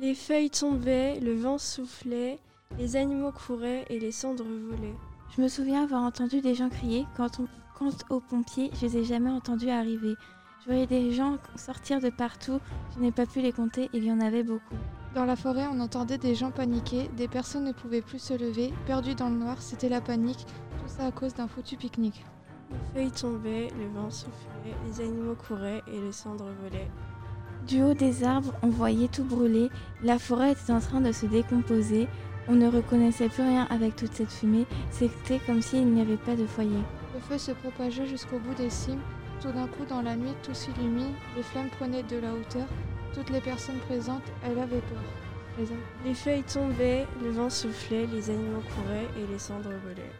Les feuilles tombaient, le vent soufflait, les animaux couraient et les cendres volaient. Je me souviens avoir entendu des gens crier. Quand, on, quant aux pompiers, je les ai jamais entendus arriver. Je voyais des gens sortir de partout. Je n'ai pas pu les compter, il y en avait beaucoup. Dans la forêt, on entendait des gens paniquer, des personnes ne pouvaient plus se lever, perdues dans le noir, c'était la panique, tout ça à cause d'un foutu pique-nique. Les feuilles tombaient, le vent soufflait, les animaux couraient et les cendres volaient. Du haut des arbres, on voyait tout brûler, la forêt était en train de se décomposer, on ne reconnaissait plus rien avec toute cette fumée, c'était comme s'il n'y avait pas de foyer. Le feu se propageait jusqu'au bout des cimes, tout d'un coup dans la nuit tout s'illumine, les flammes prenaient de la hauteur, toutes les personnes présentes, elles avaient peur. Les feuilles tombaient, le vent soufflait, les animaux couraient et les cendres volaient.